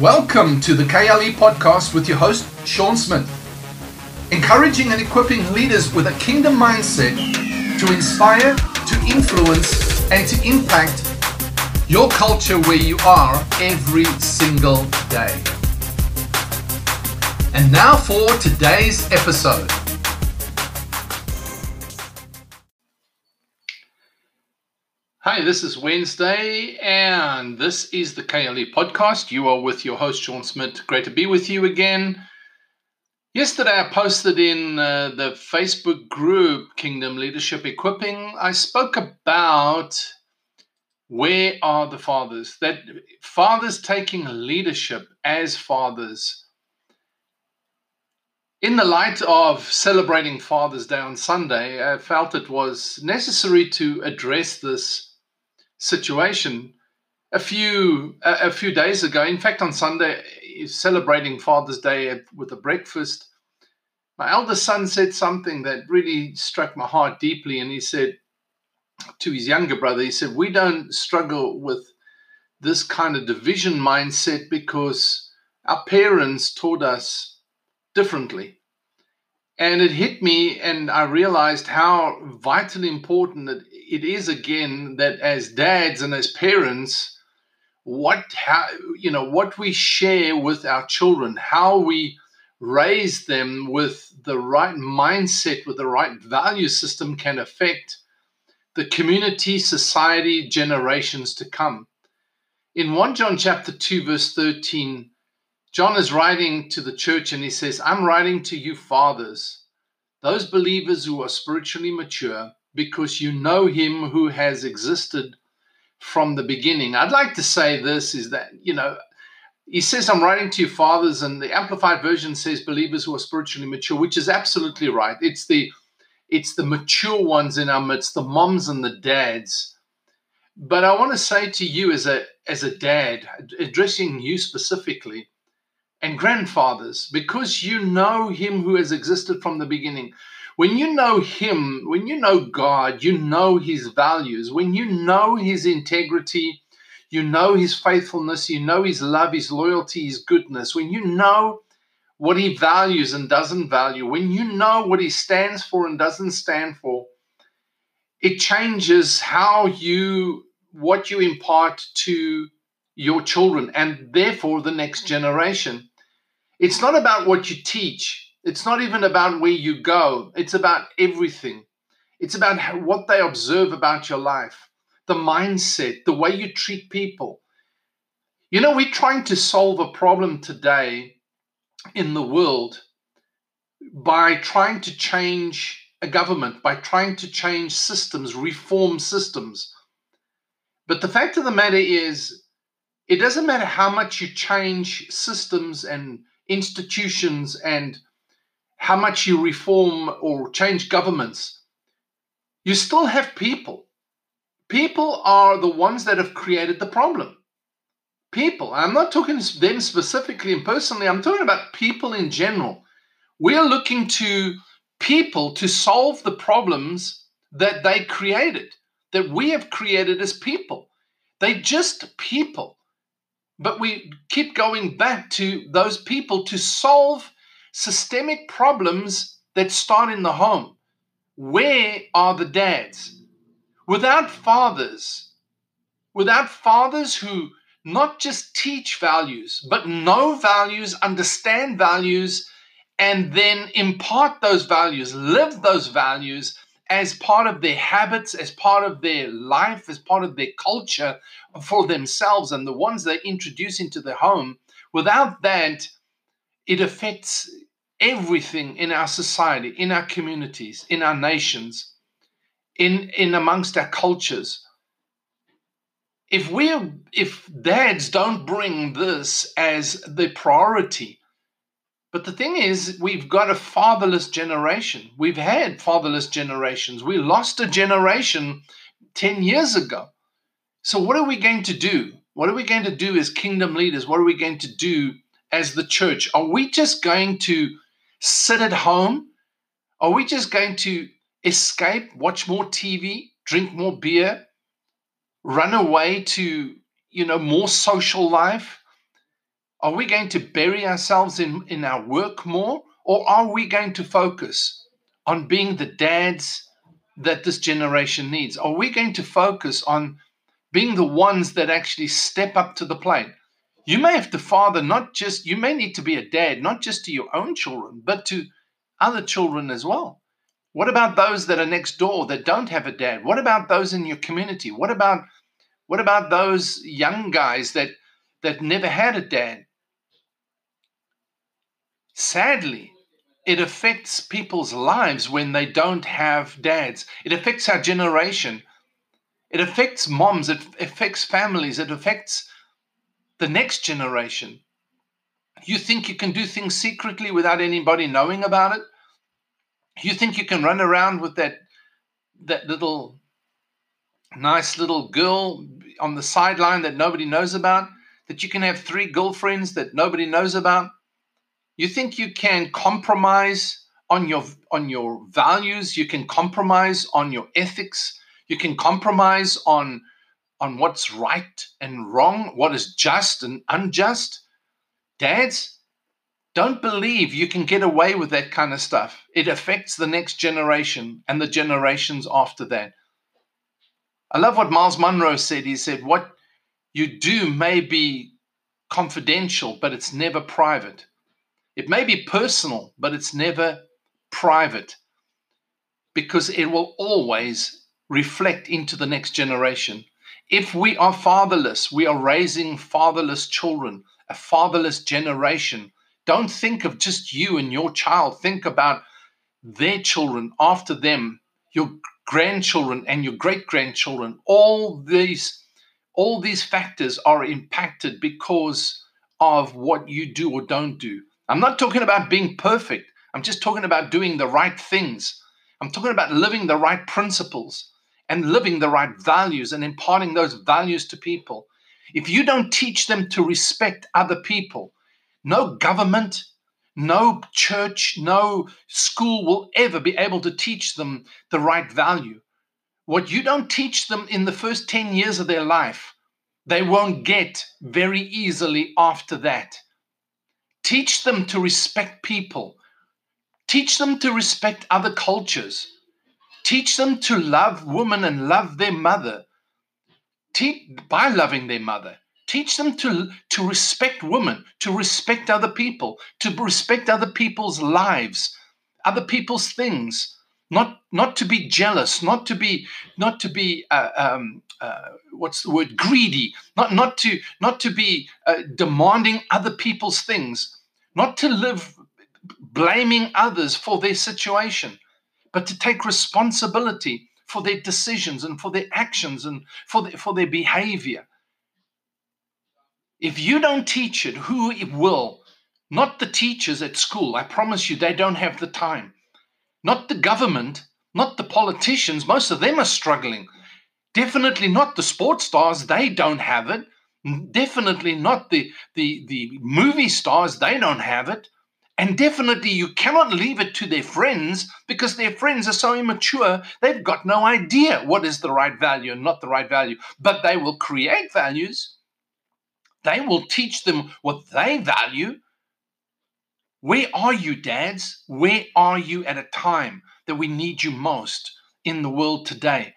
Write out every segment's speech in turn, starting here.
Welcome to the KLE podcast with your host, Sean Smith. Encouraging and equipping leaders with a kingdom mindset to inspire, to influence, and to impact your culture where you are every single day. And now for today's episode. Hi, this is Wednesday, and this is the KLE podcast. You are with your host, Sean Smith. Great to be with you again. Yesterday, I posted in uh, the Facebook group Kingdom Leadership Equipping. I spoke about where are the fathers? That fathers taking leadership as fathers. In the light of celebrating Father's Day on Sunday, I felt it was necessary to address this situation a few a, a few days ago. In fact, on Sunday, celebrating Father's Day with a breakfast, my eldest son said something that really struck my heart deeply, and he said to his younger brother, he said, "We don't struggle with this kind of division mindset because our parents taught us differently." And it hit me, and I realized how vitally important it, is again that as dads and as parents, what how you know what we share with our children, how we raise them with the right mindset, with the right value system, can affect the community, society, generations to come. In 1 John chapter 2, verse 13, John is writing to the church and he says, I'm writing to you, fathers, those believers who are spiritually mature, because you know him who has existed from the beginning. I'd like to say this is that, you know, he says, I'm writing to you, fathers, and the Amplified Version says believers who are spiritually mature, which is absolutely right. It's the it's the mature ones in our midst, the moms and the dads. But I want to say to you as a as a dad, addressing you specifically, and grandfathers, because you know him who has existed from the beginning. When you know him, when you know God, you know his values. When you know his integrity, you know his faithfulness, you know his love, his loyalty, his goodness. When you know what he values and doesn't value, when you know what he stands for and doesn't stand for, it changes how you, what you impart to your children and therefore the next generation. It's not about what you teach, it's not even about where you go, it's about everything. It's about what they observe about your life, the mindset, the way you treat people. You know, we're trying to solve a problem today in the world by trying to change a government, by trying to change systems, reform systems. But the fact of the matter is, it doesn't matter how much you change systems and institutions and how much you reform or change governments, you still have people. People are the ones that have created the problem. People, I'm not talking them specifically and personally, I'm talking about people in general. We're looking to people to solve the problems that they created, that we have created as people. They're just people. But we keep going back to those people to solve systemic problems that start in the home. Where are the dads? Without fathers, without fathers who not just teach values, but know values, understand values, and then impart those values, live those values, as part of their habits, as part of their life, as part of their culture for themselves and the ones they introduce into their home. Without that, it affects everything in our society, in our communities, in our nations, in, in amongst our cultures. If we if dads don't bring this as the priority, but the thing is, we've got a fatherless generation. We've had fatherless generations. We lost a generation 10 years ago. So, what are we going to do? What are we going to do as kingdom leaders? What are we going to do as the church? Are we just going to sit at home? Are we just going to escape, watch more TV, drink more beer, run away to, you know, more social life? Are we going to bury ourselves in, in our work more? Or are we going to focus on being the dads that this generation needs? Are we going to focus on being the ones that actually step up to the plate? You may have to father not just, you may need to be a dad, not just to your own children, but to other children as well. What about those that are next door that don't have a dad? What about those in your community? What about what about those young guys that that never had a dad? Sadly, it affects people's lives when they don't have dads. It affects our generation. It affects moms, it affects families, it affects the next generation. You think you can do things secretly without anybody knowing about it? You think you can run around with that that little nice little girl on the sideline that nobody knows about? That you can have three girlfriends that nobody knows about? You think you can compromise on your on your values, you can compromise on your ethics, you can compromise on on what's right and wrong, what is just and unjust. Dads, don't believe you can get away with that kind of stuff. It affects the next generation and the generations after that. I love what Myles Munroe said. He said, What you do may be confidential, but it's never private. It may be personal, but it's never private because it will always reflect into the next generation. If we are fatherless, we are raising fatherless children, a fatherless generation don't think of just you and your child. Think about their children after them, your grandchildren and your great grandchildren. All these, all these factors are impacted because of what you do or don't do. I'm not talking about being perfect. I'm just talking about doing the right things. I'm talking about living the right principles and living the right values and imparting those values to people. If you don't teach them to respect other people, no government, no church, no school will ever be able to teach them the right value. What you don't teach them in the first 10 years of their life, they won't get very easily after that. Teach them to respect people. Teach them to respect other cultures. Teach them to love women and love their mother. By loving their mother. Teach them to, to respect women, to respect other people, to respect other people's lives, other people's things. Not, not to be jealous, not to be, not to be, uh, um, uh, what's the word, greedy, not, not to, not to be uh, demanding other people's things, not to live blaming others for their situation, but to take responsibility for their decisions and for their actions and for their, for their behavior. If you don't teach it, who will? Not the teachers at school. I promise you, they don't have the time. Not the government, not the politicians. Most of them are struggling. Definitely not the sports stars. They don't have it. Definitely not the, the, the movie stars. They don't have it. And definitely you cannot leave it to their friends because their friends are so immature, they've got no idea what is the right value and not the right value. But they will create values they will teach them what they value. Where are you, dads? Where are you at a time that we need you most in the world today?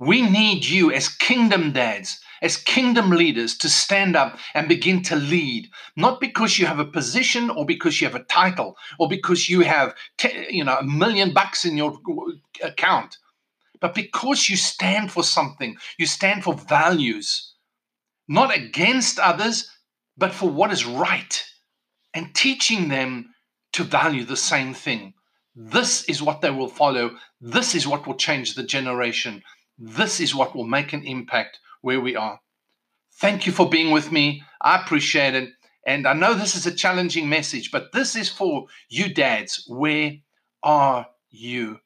We need you as kingdom dads, as kingdom leaders to stand up and begin to lead, not because you have a position or because you have a title or because you have you know a million bucks in your account, but because you stand for something, you stand for values not against others, but for what is right, and teaching them to value the same thing. This is what they will follow. This is what will change the generation. This is what will make an impact where we are. Thank you for being with me. I appreciate it. And I know this is a challenging message, but this is for you dads. Where are you?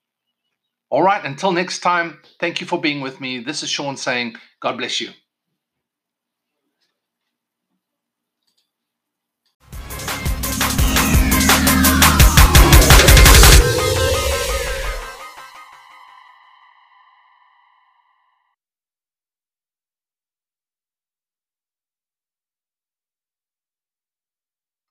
All right, until next time, thank you for being with me. This is Sean saying, God bless you.